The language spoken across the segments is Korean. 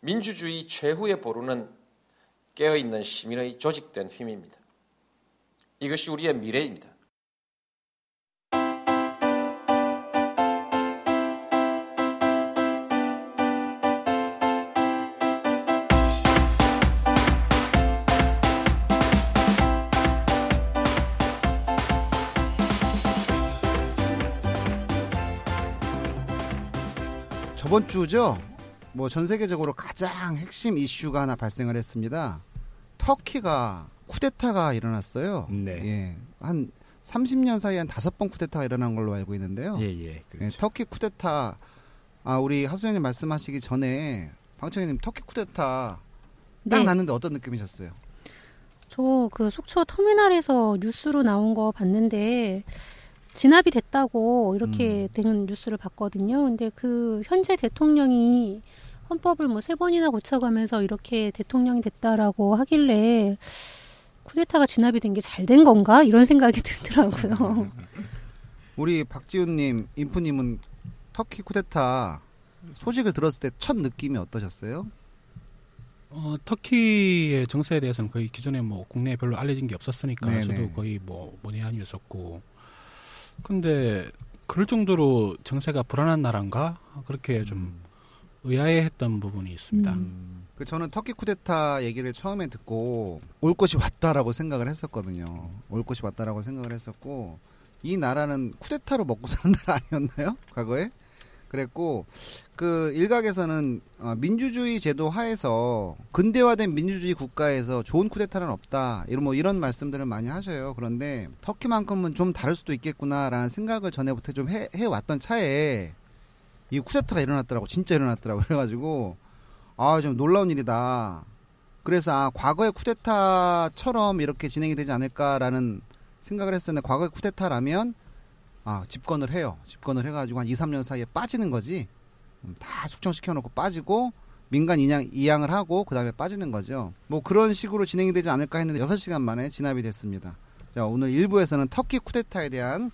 민주주의 최후의 보루는 깨어있는 시민의 조직된 힘입니다. 이것이 우리의 미래입니다. 저번 주죠. 뭐 전 세계적으로 가장 핵심 이슈가 하나 발생을 했습니다. 터키가 쿠데타가 일어났어요. 네. 예. 한 30년 사이에 한 다섯 번 쿠데타가 일어난 걸로 알고 있는데요. 예, 예. 그렇죠. 예, 터키 쿠데타 아 우리 하수영님 말씀하시기 전에 방청객님 터키 쿠데타 딱 네. 났는데 어떤 느낌이셨어요? 저 그 속초 터미널에서 뉴스로 나온 거 봤는데 진압이 됐다고 이렇게 음. 되는 뉴스를 봤거든요. 근데 그 현재 대통령이 헌법을 뭐 세 번이나 고쳐가면서 이렇게 대통령이 됐다라고 하길래 쿠데타가 진압이 된 게 잘 된 건가 이런 생각이 들더라고요. 우리 박지훈님, 인프님은 터키 쿠데타 소식을 들었을 때 첫 느낌이 어떠셨어요? 어, 터키의 정세에 대해서는 거의 기존에 뭐 국내에 별로 알려진 게 없었으니까 네네. 저도 거의 뭐 문의 아니었었고 근데 그럴 정도로 정세가 불안한 나라인가 그렇게 좀 의아해했던 부분이 있습니다. 음. 그 저는 터키 쿠데타 얘기를 처음에 듣고 올 것이 왔다라고 생각을 했었거든요. 올 것이 왔다라고 생각을 했었고 이 나라는 쿠데타로 먹고 사는 나라 아니었나요? 과거에? 그랬고 그 일각에서는 어, 민주주의 제도 하에서 근대화된 민주주의 국가에서 좋은 쿠데타는 없다 이런 뭐 이런 말씀들을 많이 하셔요. 그런데 터키만큼은 좀 다를 수도 있겠구나라는 생각을 전에부터 좀 해, 해왔던 차에 이 쿠데타가 일어났더라고 진짜 일어났더라고 그래가지고 아 좀 놀라운 일이다. 그래서 아 과거의 쿠데타처럼 이렇게 진행이 되지 않을까라는 생각을 했었는데 과거의 쿠데타라면 아 집권을 해요. 집권을 해가지고 한 2, 3년 사이에 빠지는 거지. 음, 다 숙청시켜놓고 빠지고 민간 이양, 이양을 하고 그 다음에 빠지는 거죠. 뭐 그런 식으로 진행이 되지 않을까 했는데 6시간 만에 진압이 됐습니다. 자 오늘 1부에서는 터키 쿠데타에 대한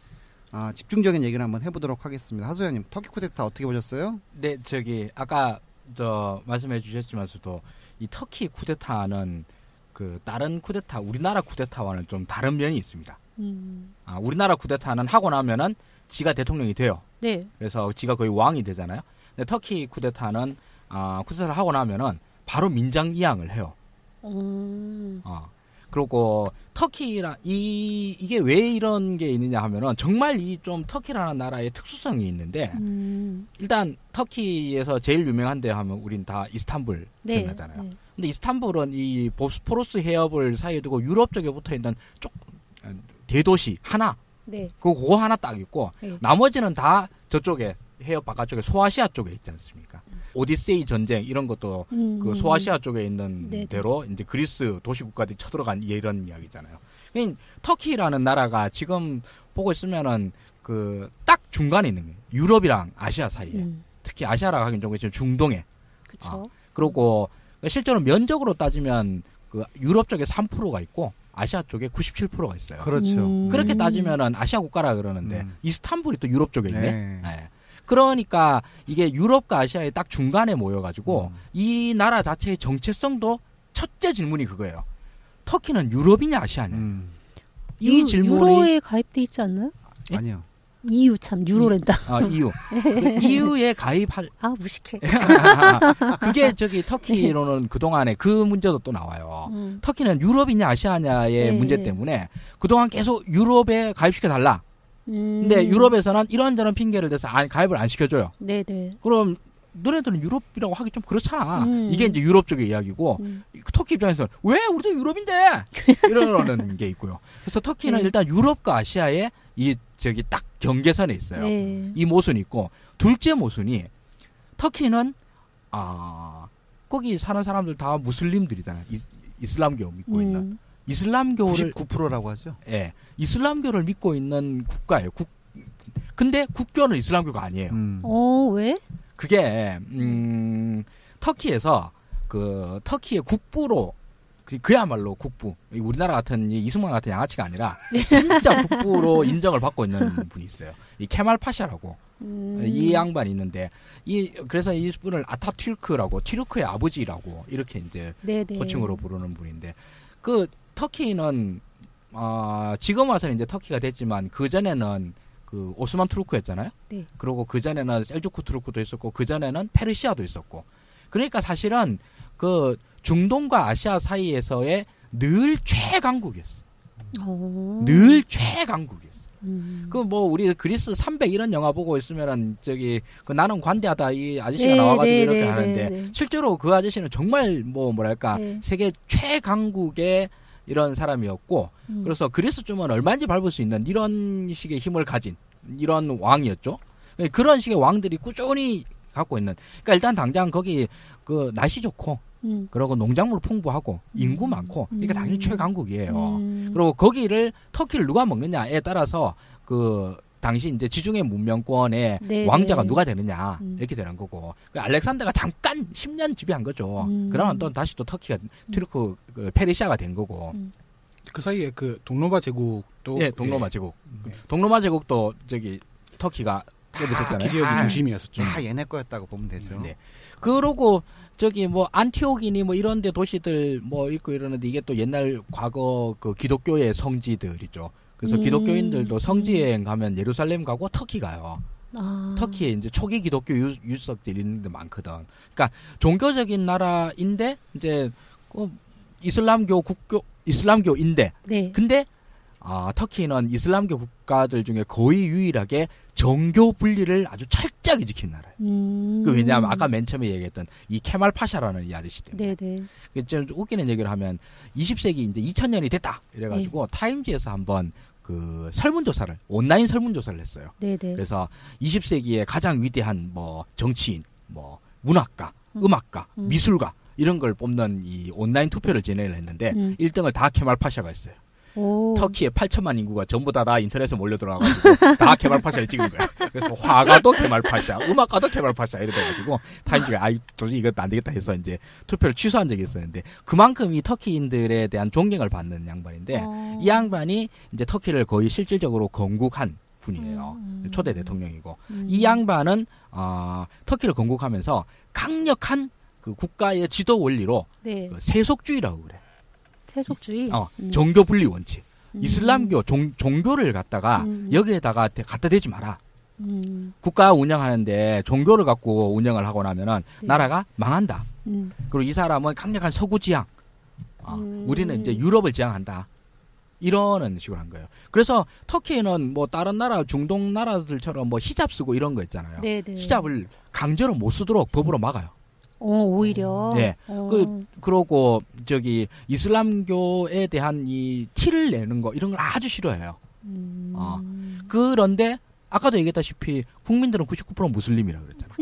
아, 집중적인 얘기를 한번 해보도록 하겠습니다. 하소연님 터키 쿠데타 어떻게 보셨어요? 네, 저기 아까 저 말씀해 주셨지만서도 이 터키 쿠데타는 그 다른 쿠데타, 우리나라 쿠데타와는 좀 다른 면이 있습니다. 음. 아, 우리나라 쿠데타는 하고 나면은 지가 대통령이 돼요. 네. 그래서 지가 거의 왕이 되잖아요. 근데 터키 쿠데타는 아, 쿠데타를 하고 나면은 바로 민장 이양을 해요. 음. 어. 그리고 터키라 이 이게 왜 이런 게 있느냐 하면은 정말 이 좀 터키라는 나라의 특수성이 있는데 음. 일단 터키에서 제일 유명한 데 하면 우린 다 이스탄불 네. 기억나잖아요. 네. 근데 이스탄불은 이 보스포러스 해협을 사이에 두고 유럽 쪽에 붙어 있는 쪽 어, 대도시 하나 네. 그 그거 하나 딱 있고 네. 나머지는 다 저쪽에 해협 바깥쪽에 소아시아 쪽에 있지 않습니까? 오디세이 전쟁 이런 것도 음. 그 소아시아 쪽에 있는 네네. 대로 이제 그리스 도시 국가들이 쳐들어간 이런 이야기잖아요. 그러니까 터키라는 나라가 지금 보고 있으면은 그 딱 중간에 있는 거예요. 유럽이랑 아시아 사이에. 음. 특히 아시아라고 하긴 좀 지금 중동에. 그쵸. 그리고 실제로 면적으로 따지면 그 유럽 쪽에 3%가 있고 아시아 쪽에 97%가 있어요. 그렇죠. 음. 그렇게 따지면은 아시아 국가라 그러는데 음. 이스탄불이 또 유럽 쪽에 있네. 네. 예. 그러니까 이게 유럽과 아시아의 딱 중간에 모여가지고 음. 이 나라 자체의 정체성도 첫째 질문이 그거예요. 터키는 유럽이냐 아시아냐? 음, 이 유- 질문이 유로에 가입돼 있지 않나요? 예? 아니요. EU 참 유로랜다. 아, EU EU에 가입할 아 무식해. 그게 저기 터키로는 그 동안에 그 문제도 또 나와요. 음. 터키는 유럽이냐 아시아냐의 네. 문제 때문에 그 동안 계속 유럽에 가입시켜 달라. 음. 근데 유럽에서는 이런저런 핑계를 대서 안- 가입을 안 시켜줘요. 네네. 그럼 너네들은 유럽이라고 하기 좀 그렇잖아. 음. 이게 이제 유럽 쪽의 이야기고 음. 터키 입장에서는 왜 우리도 유럽인데 이러는 게 있고요. 그래서 터키는 네. 일단 유럽과 아시아의 이 저기 딱 경계선에 있어요. 네. 이 모순이 있고 둘째 모순이 터키는 아 거기 사는 사람들 다 무슬림들이잖아요. 이, 이슬람교 믿고 있는 음. 이슬람교를 99%라고 하죠. 예 이슬람교를 믿고 있는 국가예요. 국 근데 국교는 이슬람교가 아니에요. 음. 어 왜? 그게 음 터키에서 그 터키의 국부로 그- 그야말로 국부 우리나라 같은 이 이승만 같은 양아치가 아니라 진짜 국부로 인정을 받고 있는 분이 있어요. 이 케말 파샤라고 음. 이 양반이 있는데 이 그래서 이 분을 아타튀르크라고 튀르크의 아버지라고 이렇게 이제 네네. 호칭으로 부르는 분인데 그 터키는 어, 지금 와서는 이제 터키가 됐지만 그 전에는 그 오스만 투르크였잖아요. 네. 그리고 그 전에는 셀주크 투르크도 있었고 그 전에는 페르시아도 있었고. 그러니까 사실은 그 중동과 아시아 사이에서의 늘 최강국이었어. 어. 늘 최강국이었어. 음. 그뭐 우리 그리스 300 이런 영화 보고 있으면은 저기 그 나는 관대하다 이 아저씨가 네, 나와가지고 네, 이렇게 네, 하는데 네, 네. 실제로 그 아저씨는 정말 뭐 뭐랄까 네. 세계 최강국의 이런 사람이었고 음. 그래서 그리스 쯤은 얼마든지 밟을 수 있는 이런 식의 힘을 가진 이런 왕이었죠. 그런 식의 왕들이 꾸준히 갖고 있는. 그러니까 일단 당장 거기 그 날씨 좋고 음. 그리고 농작물 풍부하고 인구 음. 많고 그러니까 당연히 음. 최강국이에요. 음. 그리고 거기를 터키를 누가 먹느냐에 따라서 그 당시 이제 지중해 문명권의 네, 왕자가 네. 누가 되느냐 음. 이렇게 되는 거고 그 알렉산더가 잠깐 10년 지배한 거죠. 음. 그러면 또 다시 또 터키가 튀르크 그 페르시아가 된 거고. 음. 그 사이에 그 동로마 제국도 예, 동로마 제국. 예, 동로마 제국도 저기 터키가 깨부셨잖아요. 기지역이 아. 중심이었었죠. 다 얘네 거였다고 보면 되죠. 네. 그러고 저기 뭐 안티오키니 뭐 이런 데 도시들 뭐 있고 이러는데 이게 또 옛날 과거 그 기독교의 성지들이죠. 그래서 음. 기독교인들도 성지 여행 가면 예루살렘 가고 터키 가요. 아. 터키에 이제 초기 기독교 유, 유석들이 있는 데 많거든. 그러니까 종교적인 나라인데 이제 그 이슬람교 국교 이슬람교인데 네. 근데 아, 터키는 이슬람교 국가들 중에 거의 유일하게 정교 분리를 아주 철저하게 지킨 나라예요. 음. 그 왜냐하면 아까 맨 처음에 얘기했던 이 케말 파샤라는 이 아저씨 때문에. 네네. 그좀 웃기는 얘기를 하면 20세기 이제 2000년이 됐다 이래가지고 네. 타임지에서 한번 그 설문조사를 온라인 설문조사를 했어요. 네네. 그래서 20세기의 가장 위대한 뭐 정치인, 뭐 문학가, 음. 음. 악가 음. 미술가 이런 걸 뽑는 이 온라인 투표를 진행을 했는데 음. 1등을 다 케말 파샤가 했어요. 오. 터키의 8천만 인구가 전부 다, 다 인터넷에 몰려 들어와가지고 다 케말 파샤를 찍은 거야. 그래서 화가도 케말 파샤, 음악가도 케말 파샤 이래 돼가지고 타임즈가 아 도저히 이것도 안 되겠다 해서 이제 투표를 취소한 적이 있었는데 그만큼 이 터키인들에 대한 존경을 받는 양반인데 어. 이 양반이 이제 터키를 거의 실질적으로 건국한 분이에요. 음. 초대 대통령이고 음. 이 양반은 어, 터키를 건국하면서 강력한 그 국가의 지도 원리로 네. 그 세속주의라고 그래. 세속주의. 어, 음. 종교 분리 원칙. 음. 이슬람교 종, 종교를 갖다가 음. 여기에다가 대- 갖다 대지 마라. 음. 국가 운영하는데 종교를 갖고 운영을 하고 나면은 네. 나라가 망한다. 음. 그리고 이 사람은 강력한 서구 지향. 어, 음. 우리는 이제 유럽을 지향한다. 이러는 식으로 한 거예요. 그래서 터키는 뭐 다른 나라 중동 나라들처럼 뭐 히잡 쓰고 이런 거 있잖아요. 네네. 히잡을 강제로 못 쓰도록 법으로 막아요. 어 오히려. 예. 어. 그 그러고 저기 이슬람교에 대한 이 티를 내는 거 이런 걸 아주 싫어해요. 음. 어. 그런데 아까도 얘기했다시피 국민들은 99% 무슬림이라 그랬잖아요.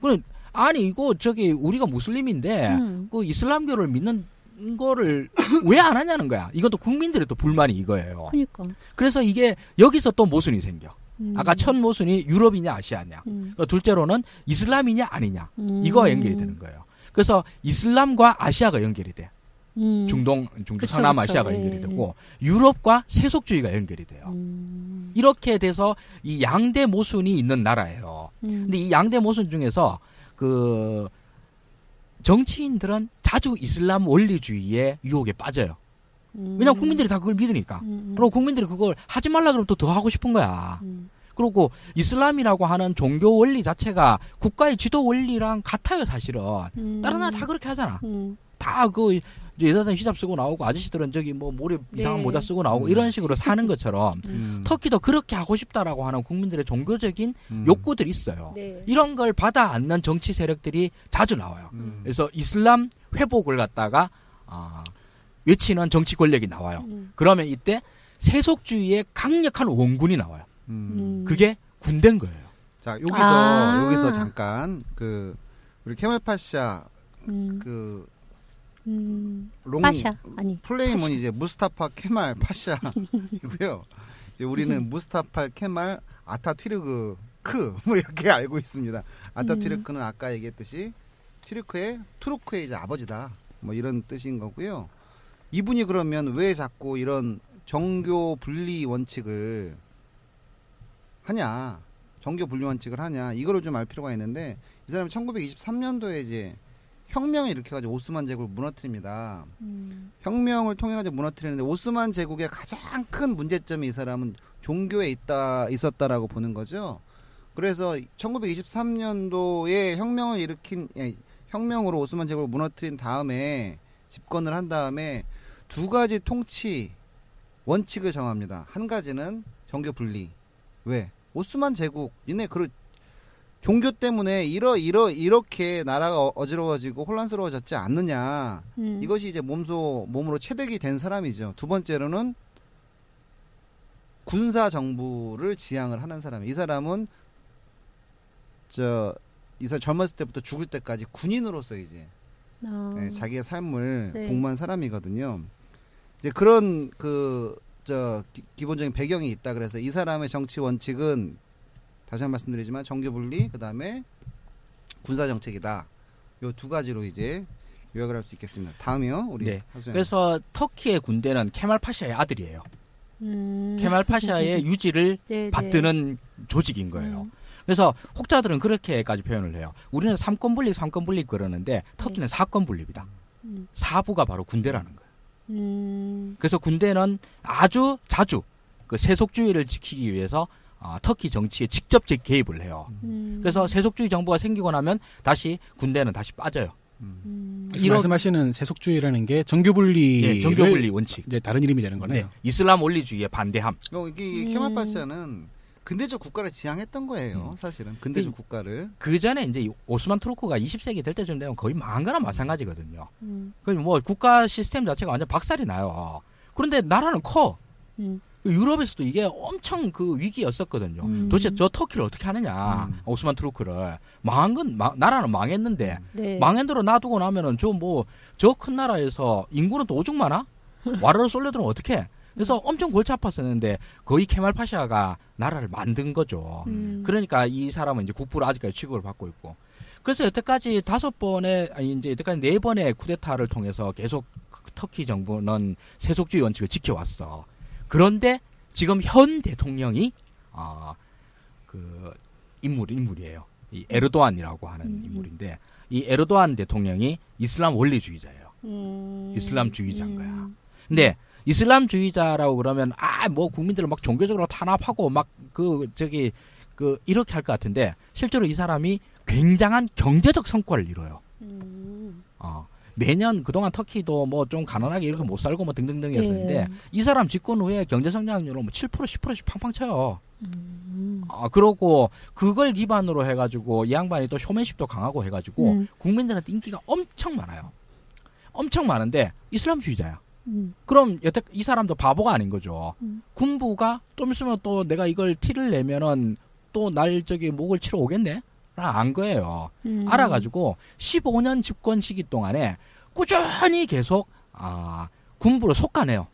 그러니까. 아니 이거 저기 우리가 무슬림인데 음. 그 이슬람교를 믿는 거를 왜 안 하냐는 거야. 이것도 국민들의 또 불만이 이거예요. 그러니까. 그래서 이게 여기서 또 모순이 생겨. 음. 아까 첫 모순이 유럽이냐 아시아냐. 음. 그 둘째로는 이슬람이냐 아니냐. 음. 이거와 연결이 되는 거예요. 그래서 이슬람과 아시아가 연결이 돼. 음. 중동, 중동 서남아시아가. 연결이 예, 되고 유럽과 세속주의가 연결이 돼요. 음. 이렇게 돼서 이 양대 모순이 있는 나라예요. 음. 근데 이 양대 모순 중에서 그 정치인들은 자주 이슬람 원리주의의 유혹에 빠져요. 음. 왜냐면 국민들이 다 그걸 믿으니까. 음. 그리고 국민들이 그걸 하지 말라 그러면 또 더 하고 싶은 거야. 음. 그리고 이슬람이라고 하는 종교 원리 자체가 국가의 지도 원리랑 같아요, 사실은. 음. 다른 나라 다 그렇게 하잖아. 음. 다그 여자들은 히잡 쓰고 나오고 아저씨들은 저기 뭐 머리 이상한 네. 모자 쓰고 나오고 음. 이런 식으로 사는 것처럼 음. 터키도 그렇게 하고 싶다라고 하는 국민들의 종교적인 음. 욕구들이 있어요. 네. 이런 걸 받아 안는 정치 세력들이 자주 나와요. 음. 그래서 이슬람 회복을 갖다가 아, 외치는 정치 권력이 나와요. 음. 그러면 이때 세속주의의 강력한 원군이 나와요. 음. 음. 그게 군대인 거예요. 자 여기서 아. 여기서 잠깐 그 우리 케말 파샤 음. 그 음. 롱 파샤 아니. full name은 이제 무스타파 케말 파샤이고요. 이제 우리는 무스타파 케말 아타튀르크 크뭐 이렇게 알고 있습니다. 아타튀르크는 음. 아까 얘기했듯이 튀르크의 투르크의 이제 아버지다. 뭐 이런 뜻인 거고요. 이분이 그러면 왜 자꾸 이런 정교 분리 원칙을 하냐? 정교 분리 원칙을 하냐 이거를 좀 알 필요가 있는데 이 사람이 1923년도에 이제 혁명을 일으켜가지고 오스만 제국을 무너뜨립니다. 음. 혁명을 통해 가지고 무너뜨리는데 오스만 제국의 가장 큰 문제점이 이 사람은 종교에 있다 있었다라고 보는 거죠. 그래서 1923년도에 혁명을 일으킨 예, 혁명으로 오스만 제국을 무너뜨린 다음에 집권을 한 다음에 두 가지 통치 원칙을 정합니다. 한 가지는 정교 분리. 왜? 오스만 제국 니네 그 종교 때문에 이러 이러 이렇게 나라가 어- 어지러워지고 혼란스러워졌지 않느냐. 음. 이것이 이제 몸소 몸으로 체득이 된 사람이죠. 두 번째로는 군사 정부를 지향을 하는 사람. 이 사람은 저 이사 젊었을 때부터 죽을 때까지 군인으로서 이제 아. 예, 자기의 삶을 네. 공부한 사람이거든요. 이제 그런 그 저 기본적인 배경이 있다 그래서 이 사람의 정치 원칙은 다시 한 번 말씀드리지만 정교 분리 그다음에 군사 정책이다. 요 두 가지로 이제 요약을 할 수 있겠습니다. 다음이요. 우리 네. 그래서 터키의 군대는 케말 파샤의 아들이에요. 음. 케말 파샤의 유지를 네, 네. 받드는 조직인 거예요. 음. 그래서 혹자들은 그렇게까지 표현을 해요. 우리는 삼권 분립, 삼권 분립 그러는데 터키는 사권 분립이다. 음. 사부가 바로 군대라는 거예요. 음. 그래서 군대는 아주 자주 그 세속주의를 지키기 위해서 아, 터키 정치에 직접 제- 개입을 해요. 음. 그래서 세속주의 정부가 생기고 나면 다시 군대는 다시 빠져요. 음. 이런- 말씀하시는 세속주의라는 게 정교분리 예, 정교분리 원칙. 이제 다른 이름이 되는 네, 거네요. 이슬람 원리주의에 반대함. 어, 이게 음. 케말 파샤는 근대적 국가를 지향했던 거예요. 음. 사실은 근대적 이- 국가를. 그 전에 이제 이 오스만 투르크가 20세기 될 때쯤 되면 거의 망한 거나 마찬가지거든요. 음. 그뭐 국가 시스템 자체가 완전 박살이 나요. 그런데 나라는 커. 음. 유럽에서도 이게 엄청 그 위기였었거든요. 음. 도대체 저 터키를 어떻게 하느냐, 음. 오스만 투르크를 망한 건 마- 나라는 망했는데 네. 망한 대로 놔두고 나면은 저 뭐 저 큰 나라에서 인구는 또 오죽 많아? 와르르 쏠려들면 어떻게? 그래서 엄청 골치 아팠었는데 거의 케말 파샤가 나라를 만든 거죠. 음. 그러니까 이 사람은 이제 국부로 아직까지 취급을 받고 있고. 그래서 여태까지 다섯 번의 아니 이제 여태까지 네 번의 쿠데타를 통해서 계속 그 터키 정부는 세속주의 원칙을 지켜왔어. 그런데 지금 현 대통령이 아그 인물 인물이에요. 이 에르도안이라고 하는 음. 인물인데 이 에르도안 대통령이 이슬람 원리주의자예요. 음. 이슬람주의자인 거야. 음. 근데 이슬람주의자라고 그러면 아 뭐 국민들을 막 종교적으로 탄압하고 막 그 저기 그 이렇게 할 것 같은데 실제로 이 사람이 굉장한 경제적 성과를 이뤄요. 음. 어. 매년 그동안 터키도 뭐 좀 가난하게 이렇게 못 살고 뭐 등등등이었는데 예. 이 사람 집권 후에 경제 성장률은 뭐7% 10%씩 팡팡 쳐요. 음. 아 그러고 그걸 기반으로 해가지고 이 양반이 또 쇼맨십도 강하고 해가지고 음. 국민들한테 인기가 엄청 많아요. 엄청 많은데 이슬람주의자야. 음. 그럼 여태 이 사람도 바보가 아닌 거죠. 음. 군부가 좀 있으면 또 내가 이걸 티를 내면은 또 날 저기 목을 치러 오겠네? 라안 거예요. 음. 알아가지고 15년 집권 시기 동안에 꾸준히 계속 아 군부로 속가네요.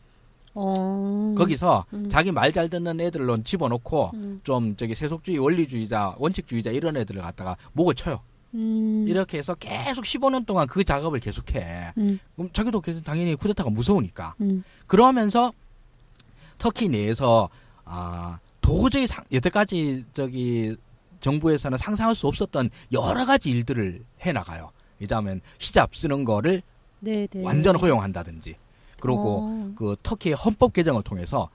어. 거기서 음. 자기 말 잘 듣는 애들로 집어넣고 음. 좀 저기 세속주의 원리주의자 원칙주의자 이런 애들을 갖다가 목을 쳐요. 음. 이렇게 해서 계속 15년 동안 그 작업을 계속해. 음. 그럼 자기도 당연히 쿠데타가 무서우니까. 음. 그러면서 터키 내에서 아 도저히 상, 여태까지 저기 정부에서는 상상할 수 없었던 여러 가지 일들을 해 나가요. 이자면 히잡 쓰는 거를 네, 네. 완전 허용한다든지. 그리고 어. 그 터키의 헌법 개정을 통해서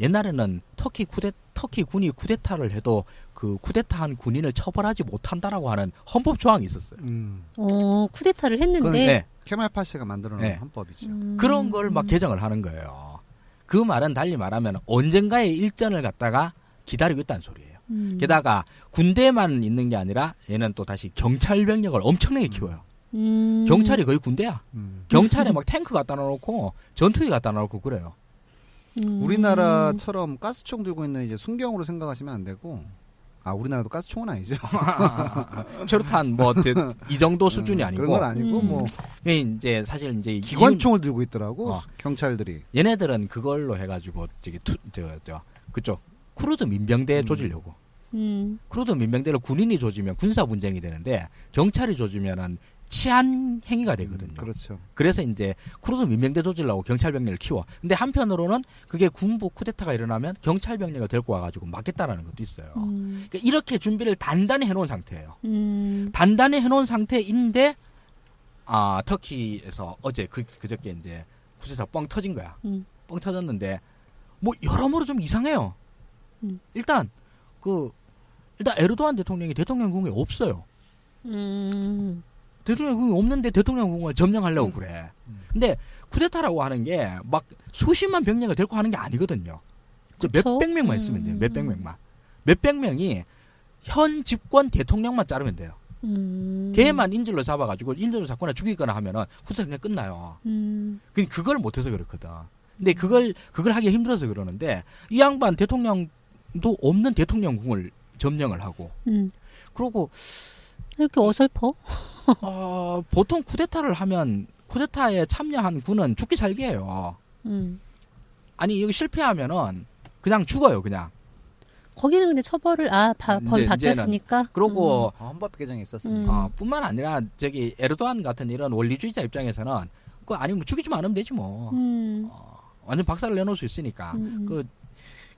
옛날에는 터키 쿠데 터키 군이 쿠데타를 해도 그 쿠데타한 군인을 처벌하지 못한다라고 하는 헌법 조항이 있었어요. 음. 어, 쿠데타를 했는데 네. 케말 파샤가 만들어 놓은 네. 헌법이죠. 음. 그런 걸 막 개정을 하는 거예요. 그 말은 달리 말하면 언젠가의 일전을 갖다가 기다리고 있다는 소리예요. 음. 게다가 군대만 있는 게 아니라 얘는 또 다시 경찰 병력을 엄청나게 키워요. 음. 경찰이 거의 군대야. 음. 경찰에 막 탱크 갖다 놓고 전투기 갖다 놓고 그래요. 음. 우리나라처럼 가스총 들고 있는 이제 순경으로 생각하시면 안 되고 아 우리나라도 가스총은 아니죠. 최루탄 뭐이 정도 수준이 음, 아니고 그런 건 아니고 음. 뭐 이제 사실 이제 기관총을 들고 있더라고 어. 경찰들이. 이- 얘네들은 그걸로 해가지고 저기 투, 저, 저 그쪽 쿠르드 민병대 음. 조지려고. 음. 쿠르드 민병대를 군인이 조지면 군사 분쟁이 되는데 경찰이 조지면은 치안 행위가 되거든요. 그렇죠. 그래서 이제 쿠르드 민병대 조질라고 경찰 병력을 키워. 근데 한편으로는 그게 군부 쿠데타가 일어나면 경찰 병력을 데리고 와가지고 막겠다라는 것도 있어요. 음. 그러니까 이렇게 준비를 단단히 해놓은 상태예요. 음. 단단히 해놓은 상태인데 아 터키에서 어제 그 그저께 이제 쿠데타 뻥 터진 거야. 음. 뻥 터졌는데 뭐 여러모로 좀 이상해요. 음. 일단 그 일단 에르도안 대통령이 대통령궁에 없어요. 음. 대통령궁이 없는데 대통령궁을 점령하려고 그래. 음. 근데 쿠데타라고 하는 게 막 수십만 병력을 데리고 하는 게 아니거든요. 저 그쵸? 몇백 명만 있으면 돼요. 음. 몇백 명만. 몇백 명이 현 집권 대통령만 자르면 돼요. 음. 걔만 인질로 잡아가지고 인질로 잡거나 죽이거나 하면은 쿠데타 그냥 끝나요. 음. 그 그걸 못해서 그렇거든. 근데 그걸 그걸 하기 힘들어서 그러는데 이 양반 대통령도 없는 대통령궁을 점령을 하고 음. 그러고 이렇게 어설퍼? 어, 보통 쿠데타를 하면 쿠데타에 참여한 군은 죽기 살기예요. 음. 아니 여기 실패하면은 그냥 죽어요 그냥. 거기는 근데 처벌을 아 바, 번 이제- 바뀌었으니까. 그러고 아, 헌법 개정이 있었어요. 음. 어, 뿐만 아니라 저기 에르도안 같은 이런 원리주의자 입장에서는 그 아니면 죽이지만 않으면 되지 뭐. 음. 완전 박살을 내놓을 수 있으니까. 음. 그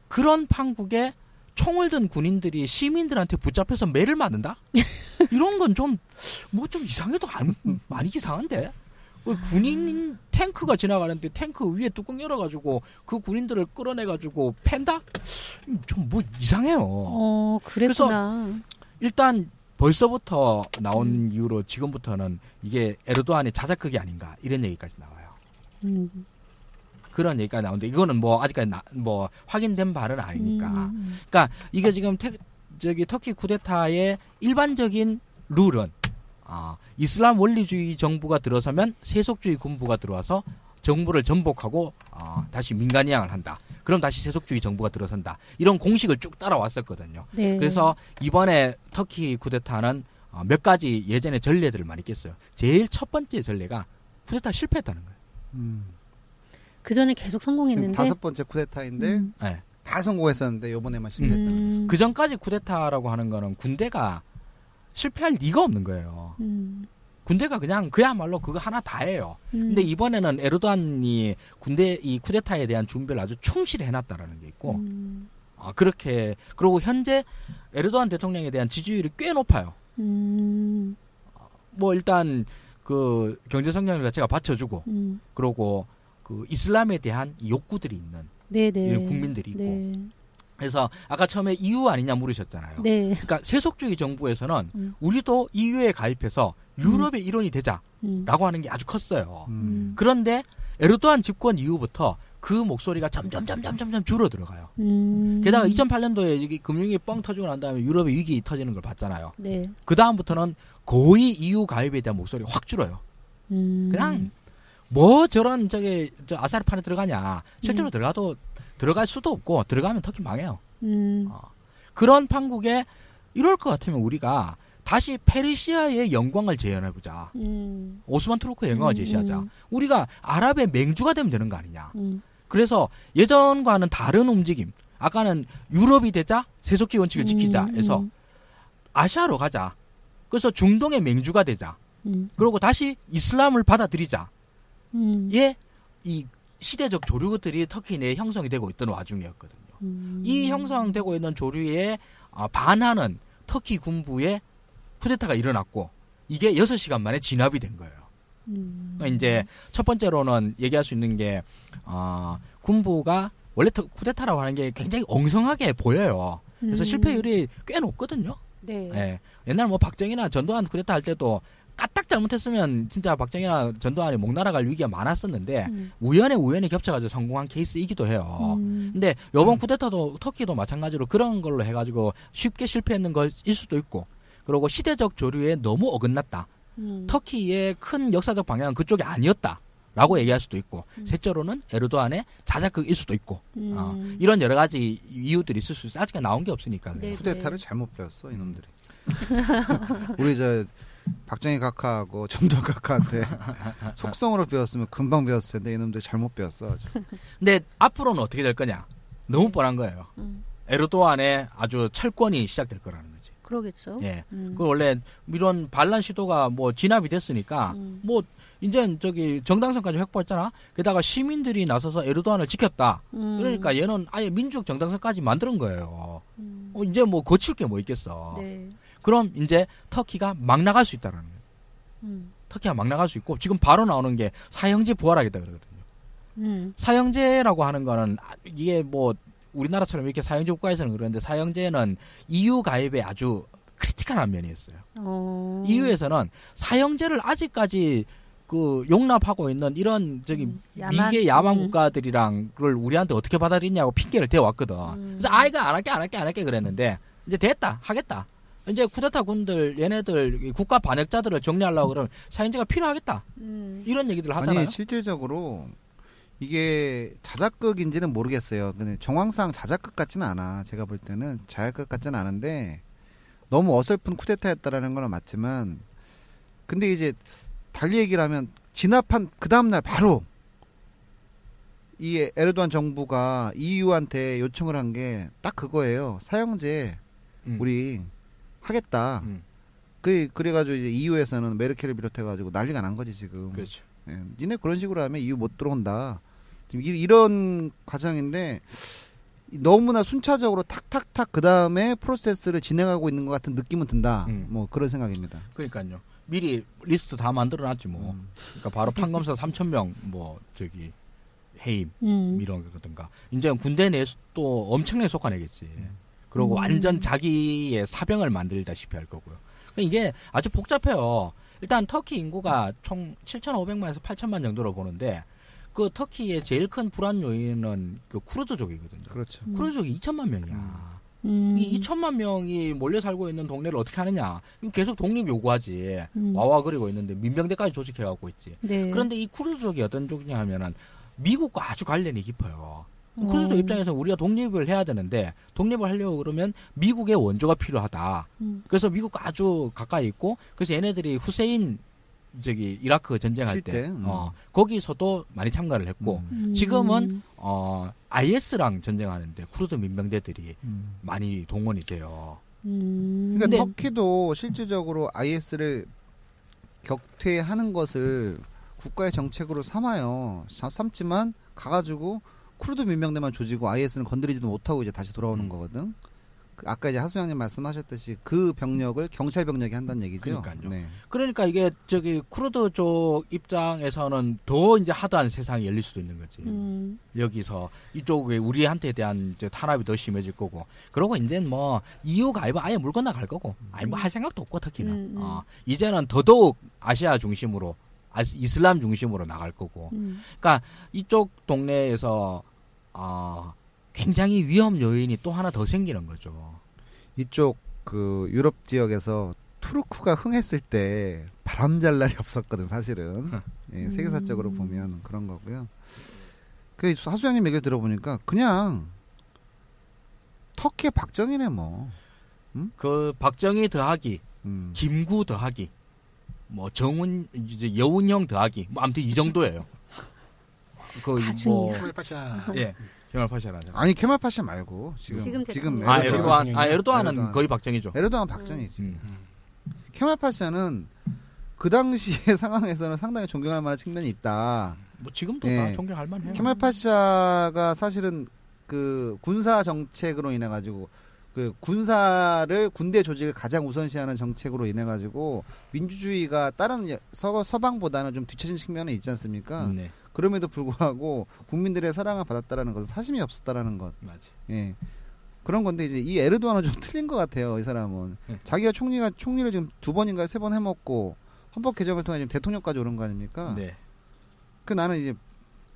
그런 판국에 총을 든 군인들이 시민들한테 붙잡혀서 매를 맞는다? 이런 건 좀 뭐 좀 이상해도 안, 많이 이상한데. 그 군인 탱크가 지나가는데 탱크 위에 뚜껑 열어가지고 그 군인들을 끌어내가지고 팬다? 좀 뭐 이상해요. 어, 그랬구나. 일단 벌써부터 나온 음. 이후로 지금부터는 이게 에르도안의 자작극이 아닌가 이런 얘기까지 나와요. 음. 그런 얘기가 나오는데 이거는 뭐 아직까지 나- 뭐 확인된 바는 아니니까. 음. 그러니까 이게 지금 태, 저기 터키 쿠데타의 일반적인 룰은 아, 이슬람 원리주의 정부가 들어서면 세속주의 군부가 들어와서 정부를 전복하고 아, 다시 민간이양을 한다. 그럼 다시 세속주의 정부가 들어선다. 이런 공식을 쭉 따라왔었거든요. 네. 그래서 이번에 터키 쿠데타는 어, 몇 가지 예전의 전례들을 많이 깼어요. 제일 첫 번째 전례가 쿠데타 실패했다는 거예요. 음. 그 전에 계속 성공했는데. 다섯 번째 쿠데타인데 음. 네. 다 성공했었는데 요번에만 실패했다는 거죠. 음. 그 전까지 쿠데타라고 하는 거는 군대가 실패할 리가 없는 거예요. 음. 군대가 그냥 그야말로 그거 하나 다 해요. 음. 근데 이번에는 에르도안이 군대 이 쿠데타에 대한 준비를 아주 충실히 해놨다라는 게 있고 음. 아, 그렇게 그리고 현재 에르도안 대통령에 대한 지지율이 꽤 높아요. 음. 뭐 일단 그 경제 성장률 자체가 받쳐주고 음. 그러고 그 이슬람에 대한 이 욕구들이 있는 네네. 이런 국민들이 있고 네. 그래서 아까 처음에 이유 아니냐 물으셨잖아요. 네. 그러니까 세속주의 정부에서는 음. 우리도 EU에 가입해서 유럽의 일원이 되자라고 음. 하는 게 아주 컸어요. 음. 그런데 에르도안 집권 이후부터 그 목소리가 점점 점점 점점 줄어 들어가요. 음. 게다가 2008년도에 이게 금융이 뻥 터지고 난 다음에 유럽의 위기 터지는 걸 봤잖아요. 네. 그 다음부터는 거의 EU 가입에 대한 목소리가 확 줄어요. 음. 그냥 뭐 저런 저기 저 아사르판에 들어가냐 실제로 음. 들어가도 들어갈 수도 없고 들어가면 터키 망해요. 음. 어. 그런 판국에 이럴 것 같으면 우리가 다시 페르시아의 영광을 재현해 보자. 음. 오스만 투르크의 영광을 음, 제시하자. 음. 우리가 아랍의 맹주가 되면 되는 거 아니냐. 음. 그래서 예전과는 다른 움직임. 아까는 유럽이 되자 세속주의 원칙을 지키자 해서 음. 아시아로 가자. 그래서 중동의 맹주가 되자. 음. 그리고 다시 이슬람을 받아들이자. 음. 예, 이 시대적 조류들이 터키 내에 형성이 되고 있던 와중이었거든요. 음. 이 형성되고 있는 조류에 아, 반하는 터키 군부의 쿠데타가 일어났고 이게 6시간 만에 진압이 된 거예요. 음. 그러니까 이제 첫 번째로는 얘기할 수 있는 게 어, 군부가 원래 터- 쿠데타라고 하는 게 굉장히 엉성하게 보여요. 그래서 음. 실패율이 꽤 높거든요. 네. 예. 옛날 뭐 박정희나 전두환 쿠데타 할 때도 까딱 잘못했으면 진짜 박정희나 전두환이 목 날아갈 위기가 많았었는데 음. 우연에 우연히 겹쳐가지고 성공한 케이스이기도 해요. 음. 근데 요번 쿠데타도 터키도 마찬가지로 그런 걸로 해가지고 쉽게 실패했는 것일 수도 있고 그리고 시대적 조류에 너무 어긋났다. 음. 터키의 큰 역사적 방향은 그쪽이 아니었다. 라고 얘기할 수도 있고 음. 셋째로는 에르도안의 자작극일 수도 있고 음. 어, 이런 여러 가지 이유들이 있을 수 있어 아직 나온 게 없으니까 그래요. 네. 쿠데타를 잘못 배웠어 이놈들이. 우리 저 박정희 각하하고 전두환 각하한테 속성으로 배웠으면 금방 배웠을 텐데 이놈들 잘못 배웠어. 근데 앞으로는 어떻게 될 거냐 너무 뻔한 거예요 음. 에르도안의 아주 철권이 시작될 거라는 거지 그러겠죠. 예. 음. 그 원래 이런 반란 시도가 뭐 진압이 됐으니까 음. 뭐 이제 저기 정당성까지 확보했잖아. 게다가 시민들이 나서서 에르도안을 지켰다. 음. 그러니까 얘는 아예 민족 정당성까지 만드는 거예요. 음. 어, 이제 뭐 거칠 게 뭐 있겠어. 네. 그럼 이제 터키가 막 나갈 수 있다라는 거예요. 음. 터키가 막 나갈 수 있고 지금 바로 나오는 게 사형제 부활하겠다 그러거든요. 음. 사형제라고 하는 거는 아, 이게 뭐 우리나라처럼 이렇게 사형제 국가에서는 그러는데 사형제는 EU 가입에 아주 critical한 면이 있어요. 어. EU에서는 사형제를 아직까지 그 용납하고 있는 이런 저기 음, 야만? 미개 야만 음. 국가들이랑 그걸 우리한테 어떻게 받아들이냐고 핑계를 대왔거든. 음. 그래서 아이가 안 할게 안 할게 안 할게 그랬는데 이제 됐다 하겠다. 이제 쿠데타 군들 얘네들 이 국가 반역자들을 정리하려고 그러면 사형제가 필요하겠다. 음. 이런 얘기들을 하잖아요. 아니 실질적으로 이게 자작극인지는 모르겠어요. 근데 정황상 자작극 같지는 않아. 제가 볼 때는 자작극 같지는 않은데 너무 어설픈 쿠데타였다라는 건 맞지만 근데 이제 달리 얘기를 하면 진압한 그 다음 날 바로 이 에르도안 정부가 EU한테 요청을 한 게 딱 그거예요. 사형제 음. 우리 하겠다. 음, 그 그래가지고 이제 EU에서는 메르켈을 비롯해가지고 난리가 난 거지 지금. 그렇죠. 예, 니네 그런 식으로 하면 EU 못 들어온다. 지금 이- 이런 과정인데 너무나 순차적으로 탁탁탁 그 다음에 프로세스를 진행하고 있는 것 같은 느낌은 든다. 음. 뭐 그런 생각입니다. 그러니까요. 미리 리스트 다 만들어놨지 뭐. 음. 그러니까 바로 판검사 3천 명 뭐 저기 해임 음. 이런 거든가. 이제 군대 내에서 또 엄청나게 쏟아내겠지. 그리고 음. 완전 자기의 사병을 만들다시피 할 거고요. 그러니까 이게 아주 복잡해요. 일단 터키 인구가 총 7,500만에서 8천만 정도로 보는데 그 터키의 제일 큰 불안 요인은 그 쿠르드족이거든요. 그렇죠. 음. 쿠르드족이 2천만 명이야. 음. 이 2천만 명이 몰려 살고 있는 동네를 어떻게 하느냐? 이거 계속 독립 요구하지. 음. 와와 그리고 있는데 민병대까지 조직해갖고 있지. 네. 그런데 이 쿠르드족이 어떤 족이냐 하면은 미국과 아주 관련이 깊어요. 어. 쿠르드 입장에서 우리가 독립을 해야 되는데 독립을 하려고 그러면 미국의 원조가 필요하다. 음. 그래서 미국과 아주 가까이 있고 그래서 얘네들이 후세인 저기 이라크 전쟁할 칠 때, 때, 음. 어, 거기서도 많이 참가를 했고 음. 음. 지금은 어, IS랑 전쟁하는데 쿠르드 민병대들이 음. 많이 동원이 돼요. 음. 그러니까 근데- 터키도 실질적으로 IS를 격퇴하는 것을 국가의 정책으로 삼아요. 사- 삼지만 가가지고 쿠르드 민병대만 조지고 IS는 건드리지도 못하고 이제 다시 돌아오는 음. 거거든. 그 아까 이제 하수영님 말씀하셨듯이 그 병력을 경찰 병력이 한다는 얘기죠. 그러니까요. 네. 그러니까 이게 저기 쿠르드 쪽 입장에서는 더 이제 하드한 세상이 열릴 수도 있는 거지. 음. 여기서 이쪽에 우리한테 대한 이제 탄압이 더 심해질 거고. 그러고 이제는 뭐 EU 가입은 아예 물 건너 갈 거고. 아니 뭐 할 생각도 없고 터키는. 음, 음. 어, 이제는 더더욱 아시아 중심으로 아, 이슬람 중심으로 나갈 거고. 음. 그러니까 이쪽 동네에서 어, 굉장히 위험 요인이 또 하나 더 생기는 거죠. 이쪽 그 유럽 지역에서 투르크가 흥했을 때 바람 잘 날이 없었거든 사실은 예, 세계사적으로 음. 보면 그런 거고요. 그 하수영님 얘기를 들어보니까 그냥 터키의 박정희네 뭐. 그 박정희 더하기 음. 김구 더하기 뭐 정운 이제 여운형 더하기 뭐 아무튼 이 정도예요. 그뭐 중이야. 케말 파샤. 예. 정말 파샤라죠. 아니 케말 파샤 말고 지금 지금 지금. 아 에르도안. 에르도안 아? 에르도안은 에르도안. 거의 박정희죠. 에르도안 박정희지. 음. 케말 파샤는 그 당시의 상황에서는 상당히 존경할 만한 측면이 있다. 뭐 지금도 예. 다 존경할 만해요. 케말 파샤가 사실은 그 군사 정책으로 인해 가지고 그 군사를 군대 조직을 가장 우선시하는 정책으로 인해 가지고 민주주의가 다른 여- 서, 서방보다는 좀 뒤처진 측면이 있지 않습니까? 음, 네. 그럼에도 불구하고 국민들의 사랑을 받았다라는 것은 사심이 없었다라는 것. 맞아. 예. 그런 건데 이제 이 에르도안은 좀 틀린 것 같아요. 이 사람은 네. 자기가 총리가 총리를 지금 두 번인가 세 번 해먹고 헌법 개정을 통해 지금 대통령까지 오른 거 아닙니까? 네. 그 나는 이제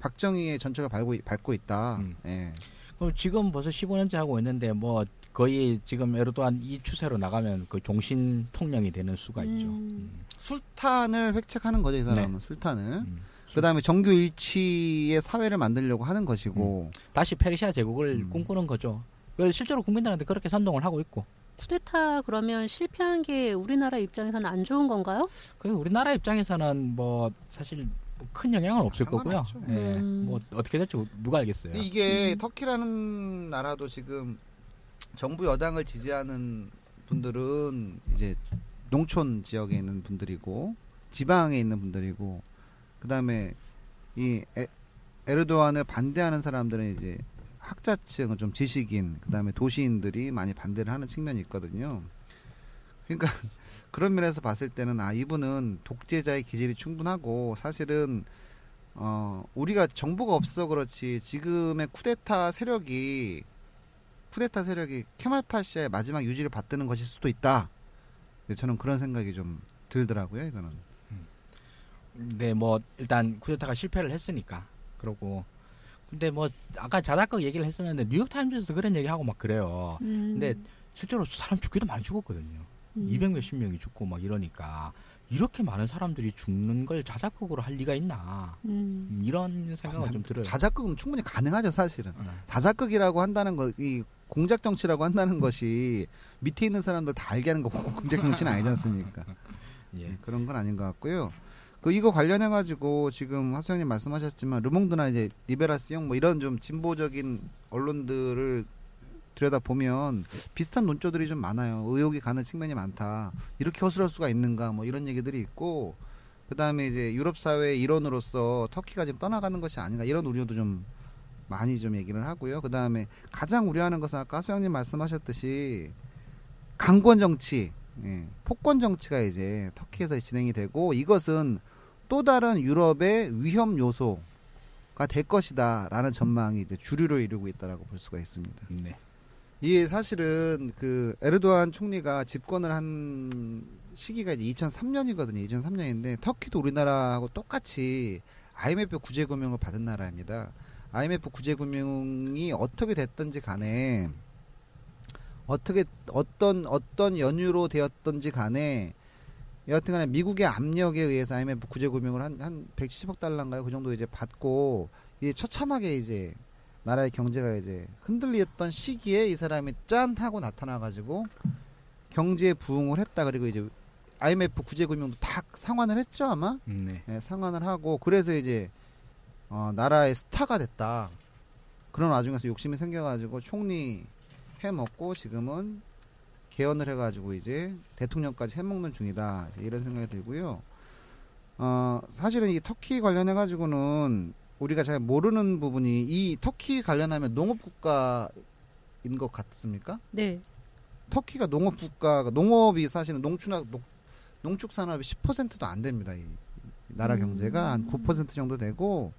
박정희의 전철을 밟고, 밟고 있다. 음. 예. 그럼 지금 벌써 15년째 하고 있는데 뭐 거의 지금 에르도안 이 추세로 나가면 그 종신 통령이 되는 수가 있죠. 음. 술탄을 획책하는 거죠, 이 사람은. 네. 술탄을. 음. 그 다음에 정규 일치의 사회를 만들려고 하는 것이고. 다시 페르시아 제국을 음. 꿈꾸는 거죠. 그 실제로 국민들한테 그렇게 선동을 하고 있고. 쿠데타 그러면 실패한 게 우리나라 입장에서는 안 좋은 건가요? 그 우리나라 입장에서는 뭐 사실 뭐큰 영향은 없을 거고요. 예. 음. 뭐 어떻게 될지 누가 알겠어요. 이게 터키라는 나라도 지금 정부 여당을 지지하는 분들은 이제 농촌 지역에 있는 분들이고 지방에 있는 분들이고 그다음에 이 에, 에르도안을 반대하는 사람들은 이제 학자층 좀 지식인 그다음에 도시인들이 많이 반대를 하는 측면이 있거든요. 그러니까 그런 면에서 봤을 때는 아 이분은 독재자의 기질이 충분하고 사실은 어 우리가 정보가 없어 그렇지 지금의 쿠데타 세력이 쿠데타 세력이 케말파시아의 마지막 유지를 받드는 것일 수도 있다. 근데 저는 그런 생각이 좀 들더라고요. 이거는. 네, 뭐 일단 쿠데타가 실패를 했으니까 그러고 근데 뭐 아까 자작극 얘기를 했었는데 뉴욕 타임즈에서 그런 얘기하고 막 그래요. 음. 근데 실제로 사람 죽기도 많이 죽었거든요. 음. 200 몇십 명이 죽고 막 이러니까 이렇게 많은 사람들이 죽는 걸 자작극으로 할 리가 있나 음. 음, 이런 생각은 좀 들어요. 자작극은 충분히 가능하죠, 사실은. 어. 자작극이라고 한다는 거, 이 공작 정치라고 한다는 것이 밑에 있는 사람들 다 알게 하는 거 공작 정치는 아니지 않습니까? 예. 네, 그런 건 아닌 것 같고요. 그 이거 관련해 가지고 지금 하수영님 말씀하셨지만 르몽드나 이제 리베라시용 뭐 이런 좀 진보적인 언론들을 들여다 보면 비슷한 논조들이 좀 많아요. 의혹이 가는 측면이 많다. 이렇게 허술할 수가 있는가 뭐 이런 얘기들이 있고 그다음에 이제 유럽 사회의 일원으로서 터키가 지금 떠나가는 것이 아닌가 이런 우려도 좀 많이 좀 얘기를 하고요. 그다음에 가장 우려하는 것은 아까 하수영님 말씀하셨듯이 강권 정치, 예, 폭권 정치가 이제 터키에서 진행이 되고 이것은 또 다른 유럽의 위험 요소가 될 것이다라는 전망이 이제 주류를 이루고 있다라고 볼 수가 있습니다. 네. 이게 사실은 그 에르도안 총리가 집권을 한 시기가 이제 2003년이거든요. 2003년인데 터키도 우리나라하고 똑같이 IMF 구제 금융을 받은 나라입니다. IMF 구제 금융이 어떻게 됐든지 간에 어떻게 어떤 어떤 연유로 되었든지 간에 여하튼간에 미국의 압력에 의해서 IMF 구제 금융을 한 한 170억 달러인가요? 그 정도 이제 받고 이제 처참하게 이제 나라의 경제가 이제 흔들렸던 시기에 이 사람이 짠 하고 나타나 가지고 경제 부흥을 했다 그리고 이제 IMF 구제 금융도 다 상환을 했죠 아마 네. 예, 상환을 하고 그래서 이제 어, 나라의 스타가 됐다 그런 와중에서 욕심이 생겨가지고 총리 해먹고 지금은 개헌을 해가지고 이제 대통령까지 해먹는 중이다 이런 생각이 들고요. 어 사실은 이 터키 관련해 가지고는 우리가 잘 모르는 부분이 이 터키 관련하면 농업 국가인 것 같습니까? 네. 터키가 농업 국가가 농업이 사실은 농축 농축 산업이 10%도 안 됩니다. 이 나라 음. 경제가 한9% 정도 되고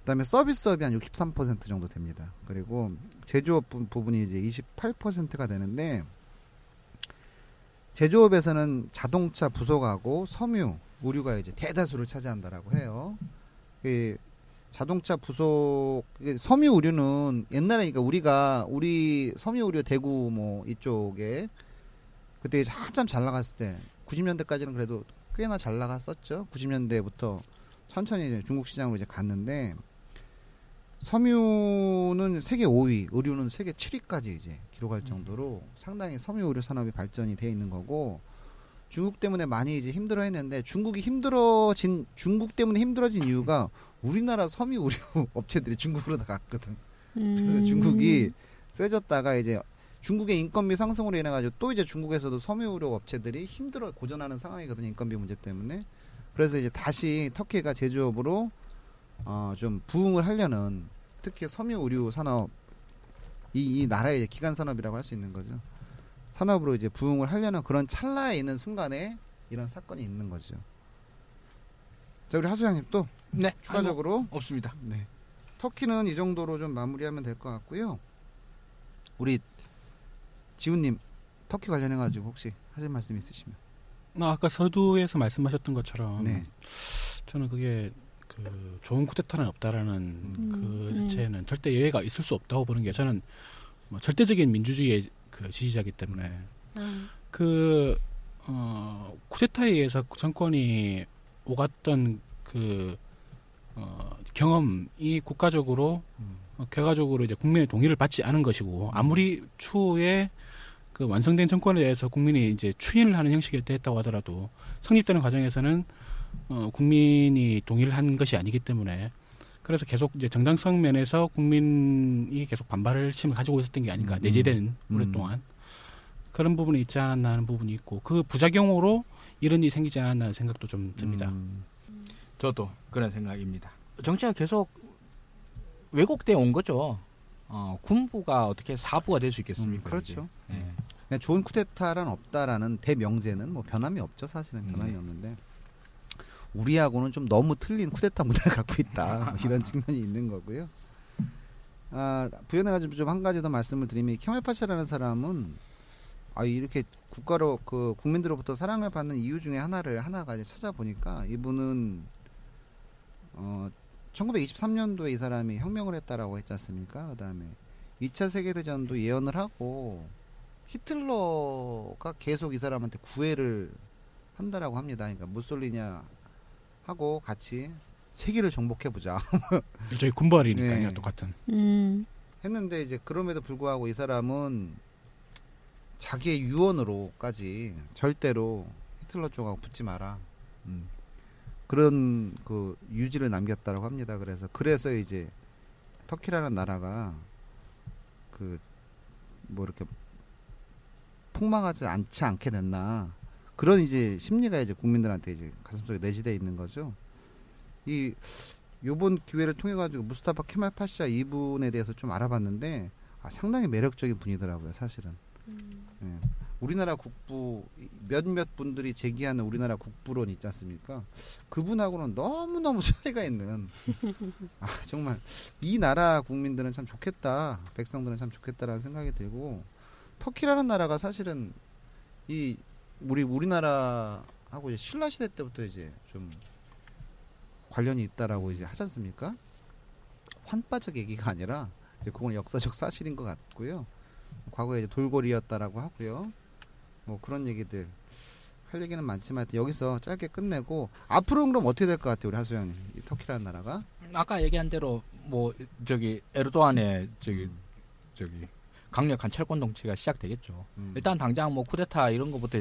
그다음에 서비스업이 한 63% 정도 됩니다. 그리고 제조업 부- 부분이 이제 28%가 되는데 제조업에서는 자동차 부속하고 섬유, 의류가 이제 대다수를 차지한다라고 해요. 이 자동차 부속 섬유 의류는 옛날에 그러니까 우리가 우리 섬유 의류 대구 뭐 이쪽에 그때 이제 한참 잘 나갔을 때 90년대까지는 그래도 꽤나 잘 나갔었죠. 90년대부터 천천히 이제 중국 시장으로 이제 갔는데 섬유는 세계 5위, 의류는 세계 7위까지 이제 기록할 정도로 상당히 섬유 의류 산업이 발전이 돼 있는 거고 중국 때문에 많이 이제 힘들어했는데 중국이 힘들어진 중국 때문에 힘들어진 이유가 우리나라 섬유 의류 업체들이 중국으로 다 갔거든. 그래서 음. 중국이 세졌다가 이제 중국의 인건비 상승으로 인해 가지고 또 이제 중국에서도 섬유 의료 업체들이 힘들어 고전하는 상황이거든요. 인건비 문제 때문에. 그래서 이제 다시 터키가 제조업으로 어 좀 부흥을 하려는 특히 섬유 의류 산업 이, 이 나라의 기간 산업이라고 할 수 있는 거죠. 산업으로 이제 부흥을 하려는 그런 찰나에 있는 순간에 이런 사건이 있는 거죠. 자, 우리 하수장님 또 네. 추가적으로 아이고, 없습니다. 네. 터키는 이 정도로 좀 마무리하면 될 것 같고요. 우리 지훈님 터키 관련해 가지고 혹시 하실 말씀 있으시면. 아, 아까 서두에서 말씀하셨던 것처럼 네. 저는 그게 그 좋은 쿠데타는 없다라는 음, 그 음. 자체는 절대 예외가 있을 수 없다고 보는 게 저는 뭐 절대적인 민주주의의 그 지지자이기 때문에 아, 그 어, 쿠데타에 의해서 정권이 오갔던 그 어, 경험이 국가적으로 음. 어, 결과적으로 이제 국민의 동의를 받지 않은 것이고 아무리 추후에 그 완성된 정권에 대해서 국민이 이제 추인을 하는 형식이 됐다고 하더라도 성립되는 과정에서는 어, 국민이 동의를 한 것이 아니기 때문에 그래서 계속 이제 정당성 면에서 국민이 계속 반발을 심을 가지고 있었던 게 아닌가 음. 내재된 음. 오랫동안 그런 부분이 있지 않았나 하는 부분이 있고 그 부작용으로 이런 일이 생기지 않았나 하는 생각도 좀 듭니다. 음. 저도 그런 생각입니다. 정치가 계속 왜곡돼 온 거죠. 어, 군부가 어떻게 사부가 될 수 있겠습니까? 음, 그렇죠. 예. 그냥 좋은 쿠데타란 없다라는 대명제는 뭐 변함이 없죠 사실은 음. 변함이 없는데 우리하고는 좀 너무 틀린 쿠데타 문화를 갖고 있다 뭐 이런 측면이 있는 거고요. 아 부연해 가지고 좀 한 가지 더 말씀을 드리면 케말 파샤라는 사람은 아 이렇게 국가로 그 국민들로부터 사랑을 받는 이유 중에 하나를 하나가 이제 찾아보니까 이분은 어 1923년도에 이 사람이 혁명을 했다라고 했지 않습니까? 그다음에 2차 세계 대전도 예언을 하고 히틀러가 계속 이 사람한테 구애를 한다라고 합니다. 그러니까 무솔리냐 하고 같이 세계를 정복해 보자 저희 군발이니까요, 네. 똑같은. 음. 했는데 이제 그럼에도 불구하고 이 사람은 자기의 유언으로까지 절대로 히틀러 쪽하고 붙지 마라. 음. 그런 그 유지를 남겼다라고 합니다. 그래서 그래서 이제 터키라는 나라가 그 뭐 이렇게 폭망하지 않지 않게 됐나 그런 이제 심리가 이제 국민들한테 이제 가슴속에 내재돼 있는 거죠. 이 요번 기회를 통해 가지고 무스타파 케말 파샤 이분에 대해서 좀 알아봤는데 아, 상당히 매력적인 분이더라고요, 사실은. 예. 우리나라 국부 몇몇 분들이 제기하는 우리나라 국부론 있지 않습니까? 그분하고는 너무 너무 차이가 있는. 아 정말 이 나라 국민들은 참 좋겠다, 백성들은 참 좋겠다라는 생각이 들고 터키라는 나라가 사실은 이 우리 우리나라 하고 이제 신라 시대 때부터 이제 좀 관련이 있다라고 이제 하지 않습니까? 환빠적 얘기가 아니라 이제 그건 역사적 사실인 것 같고요. 과거에 이제 돌고리였다라고 하고요. 뭐 그런 얘기들 할 얘기는 많지만 여기서 짧게 끝내고 앞으로는 그럼 어떻게 될 것 같아요, 우리 하소연이 이 터키라는 나라가? 아까 얘기한 대로 뭐 저기 에르도안의 저기 저기 강력한 철권 정치가 시작되겠죠. 음. 일단 당장 뭐 쿠데타 이런 거부터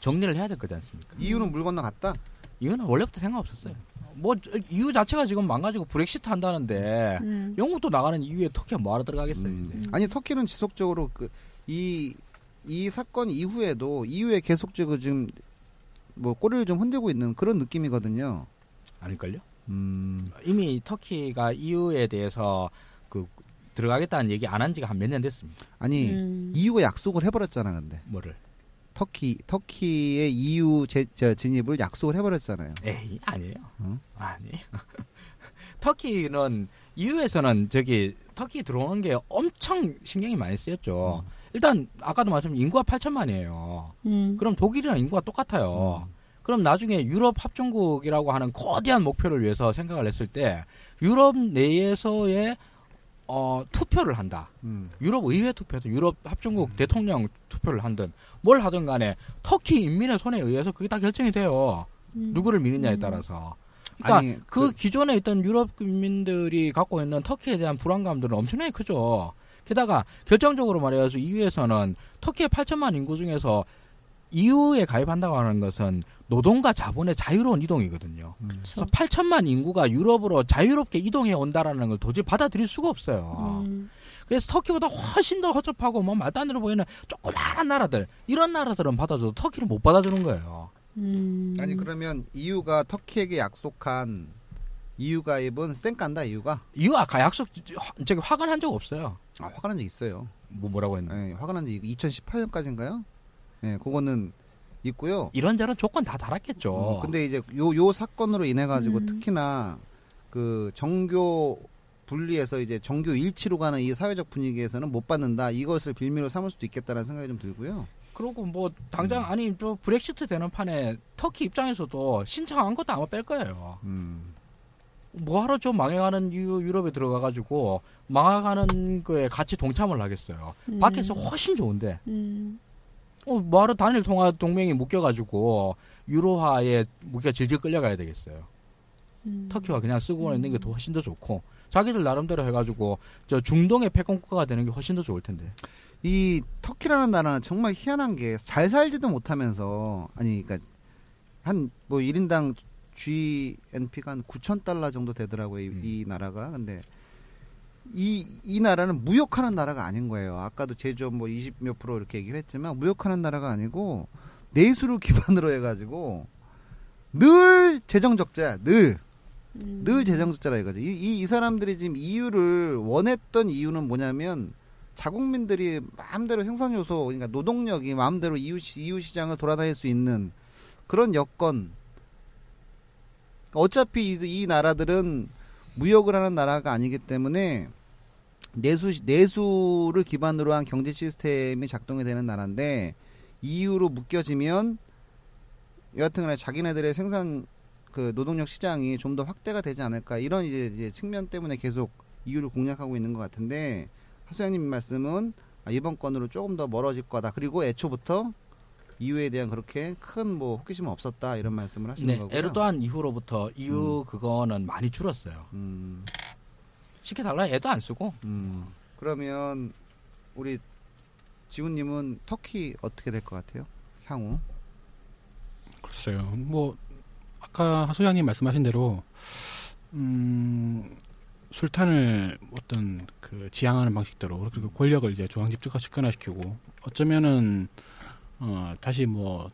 정리를 해야 될 거지 않습니까? 이유는 물 건너 갔다. 이거는 원래부터 생각 없었어요. 뭐 저- 이유 자체가 지금 망가지고 브렉시트 한다는데 음. 영국도 나가는 이유에 터키가 뭐하러 들어가겠어요 음. 이제. 아니 터키는 지속적으로 그이이 사건 이후에도 이후에 계속적으로 지금 뭐 꼬리를 좀 흔들고 있는 그런 느낌이거든요. 아닐걸요? 음. 이미 터키가 EU에 대해서 그 들어가겠다는 얘기 안 한 지가 한 몇 년 됐습니다. 아니 음. 이유가 약속을 해버렸잖아, 근데 뭐를? 터키 터키의 EU 제, 저, 진입을 약속을 해버렸잖아요. 에이 아니에요. 어? 아니. 터키는 EU에서는 저기 터키 들어오는 게 엄청 신경이 많이 쓰였죠. 일단 아까도 말씀드린 인구가 8천만이에요. 음. 그럼 독일이랑 인구가 똑같아요. 그럼 나중에 유럽 합중국이라고 하는 거대한 목표를 위해서 생각을 했을 때 유럽 내에서의 어, 투표를 한다. 음. 유럽 의회 투표도 유럽 합중국 대통령 투표를 한든 뭘 하든 간에 터키 인민의 손에 의해서 그게 다 결정이 돼요. 음. 누구를 믿느냐에 음. 따라서. 그러니까 아니, 그, 기존에 있던 유럽 국민들이 갖고 있는 터키에 대한 불안감들은 엄청나게 크죠. 게다가 결정적으로 말해서 EU에서는 터키의 8천만 인구 중에서 EU에 가입한다고 하는 것은 노동과 자본의 자유로운 이동이거든요. 음. 그래서 8천만 인구가 유럽으로 자유롭게 이동해 온다라는 걸 도저히 받아들일 수가 없어요. 음. 그래서 터키보다 훨씬 더 허접하고 뭐 말도 안 되는 보이는 조그마한 나라들 이런 나라들은 받아줘도 터키를 못 받아주는 거예요. 음. 아니 그러면 EU가 터키에게 약속한 EU 가입은 쌩 깐다 EU가 이유가 가 약속 저기 확언한 적 없어요. 아, 화가 난적 있어요. 뭐 뭐라고 했나? 예, 화가 난적 2018년까지인가요? 예, 그거는 있고요. 이런저런 조건 다 달았겠죠. 어, 근데 이제 요 요 사건으로 인해 가지고 음. 특히나 그 정교 분리해서 이제 정교 일치로 가는 이 사회적 분위기에서는 못 받는다. 이것을 빌미로 삼을 수도 있겠다라는 생각이 좀 들고요. 그리고 뭐 당장 아니 저 브렉시트 되는 판에 터키 입장에서도 신청한 것도 아마 뺄 거예요. 음. 뭐하러 저 망해가는 유, 유럽에 들어가가지고 망해가는 거에 같이 동참을 하겠어요. 음. 밖에서 훨씬 좋은데 음. 어, 뭐하러 단일 통화 동맹이 묶여가지고 유로화에 무기가 질질 끌려가야 되겠어요. 음. 터키가 그냥 쓰고 있는 게 더 훨씬 더 좋고 자기들 나름대로 해가지고 저 중동의 패권 국가가 되는 게 훨씬 더 좋을 텐데. 이 터키라는 나라는 정말 희한한 게 잘 살지도 못하면서 아니 그러니까 한뭐 1인당 GNP가 한 9천 달러 정도 되더라고요. 이, 음. 이 나라가. 근데 이, 이 나라는 무역하는 나라가 아닌 거예요. 아까도 제조업 뭐 20 몇 프로 이렇게 얘기를 했지만 무역하는 나라가 아니고 내수를 기반으로 해가지고 늘 재정 적자야. 늘. 음. 늘 재정 적자라 이거죠. 이, 이, 이 사람들이 지금 이유를 원했던 이유는 뭐냐면 자국민들이 마음대로 생산 요소, 그러니까 노동력이 마음대로 이유, 시- 이유 시장을 돌아다닐 수 있는 그런 여건. 어차피 이, 이 나라들은 무역을 하는 나라가 아니기 때문에 내수 내수를 기반으로 한 경제 시스템이 작동이 되는 나라인데 이유로 묶여지면 여하튼간에 자기네들의 생산 그 노동력 시장이 좀 더 확대가 되지 않을까 이런 이제, 이제 측면 때문에 계속 이유를 공략하고 있는 것 같은데 하수장님 말씀은 아, 이번 건으로 조금 더 멀어질 거다. 그리고 애초부터 이유에 대한 그렇게 큰 뭐 호기심은 없었다 이런 말씀을 하시는 네, 거고요. 에르도안 이후로부터 EU 그거는 많이 줄었어요. 음, 시켜달라 애도 안 쓰고 음. 그러면 우리 지훈님은 터키 어떻게 될 것 같아요? 향후? 글쎄요. 뭐 아까 하소장님 말씀하신 대로 음, 술탄을 어떤 그 지향하는 방식대로 그리고 권력을 이제 중앙 집중화 집권화시키고 어쩌면은 어 다시 뭐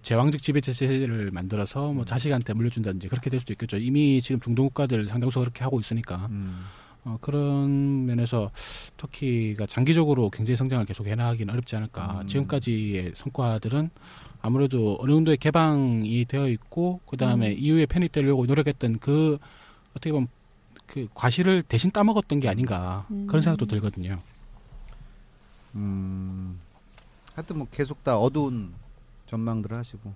제왕적 지배 체 제를 만들어서 뭐 자식한테 물려준다든지 그렇게 될 수도 있겠죠. 이미 지금 중동 국가들 상당수 그렇게 하고 있으니까 음. 어, 그런 면에서 터키가 장기적으로 경제 성장을 계속 해나가기는 어렵지 않을까. 음. 지금까지의 성과들은 아무래도 어느 정도의 개방이 되어 있고 그 다음에 음. EU에 편입되려고 노력했던 그 어떻게 보면 그 과실을 대신 따먹었던 게 아닌가 음. 그런 생각도 들거든요. 음. 하여튼 뭐 계속 다 어두운 전망들을 하시고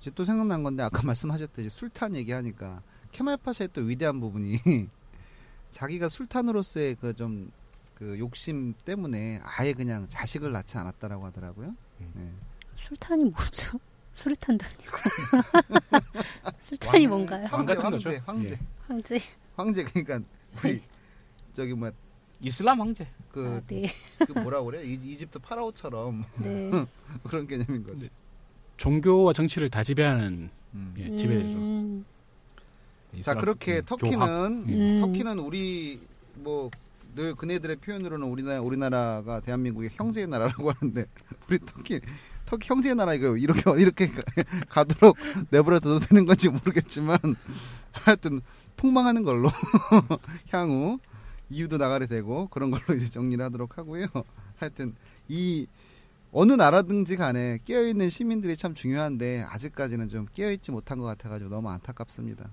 이제 또 생각난 건데 아까 말씀하셨듯이 술탄 얘기하니까 케말 파샤의 또 위대한 부분이 자기가 술탄으로서의 그 좀그 욕심 때문에 아예 그냥 자식을 낳지 않았다라고 하더라고요. 음. 네. 술탄이 뭐죠? 수류탄도 아니고. 술탄이 왕- 뭔가요? 왕 황제, 같은 거죠? 황제, 황제, 예. 황제. 황제 그러니까 우리 저기 뭐야 이슬람 황제. 그, 아, 네. 그 뭐라 그래? 이, 이집트 파라오처럼 네. 그런 개념인 거지. 종교와 정치를 다 지배하는 음. 예, 지배죠. 음, 자 그렇게 음, 터키는 교합. 음. 터키는 우리 뭐 늘 그네들의 표현으로는 우리나라 우리나라가 대한민국의 형제의 나라라고 하는데 우리 터키 터키 형제의 나라 이거 이렇게 이렇게 가- 가도록 내버려둬도 되는 건지 모르겠지만 하여튼 폭망하는 걸로 향후 이유도 나가게 되고 그런 걸로 이제 정리를 하도록 하고요. 하여튼 이 어느 나라든지 간에 깨어있는 시민들이 참 중요한데 아직까지는 좀 깨어있지 못한 것 같아가지고 너무 안타깝습니다.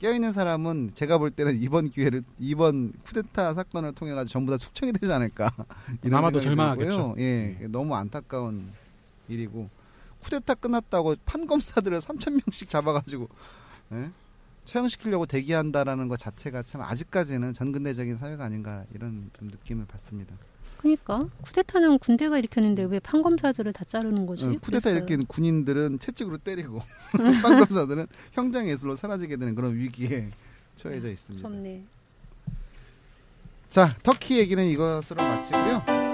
깨어있는 사람은 제가 볼 때는 이번 기회를 이번 쿠데타 사건을 통해 가지고 전부 다 숙청이 되지 않을까 이런 아마도 절망하겠죠. 예, 너무 안타까운 일이고 쿠데타 끝났다고 판 검사들을 3천 명씩 잡아가지고 예? 처형시키려고 대기한다라는 것 자체가 참 아직까지는 전근대적인 사회가 아닌가 이런 좀 느낌을 받습니다. 그러니까 쿠데타는 군대가 일으켰는데 왜 판검사들을 다 자르는 거지? 어, 쿠데타. 일으킨 군인들은 채찍으로 때리고 판검사들은 형장 예술로 사라지게 되는 그런 위기에 처해져 있습니다. 무섭네. 자, 터키 얘기는 이것으로 마치고요.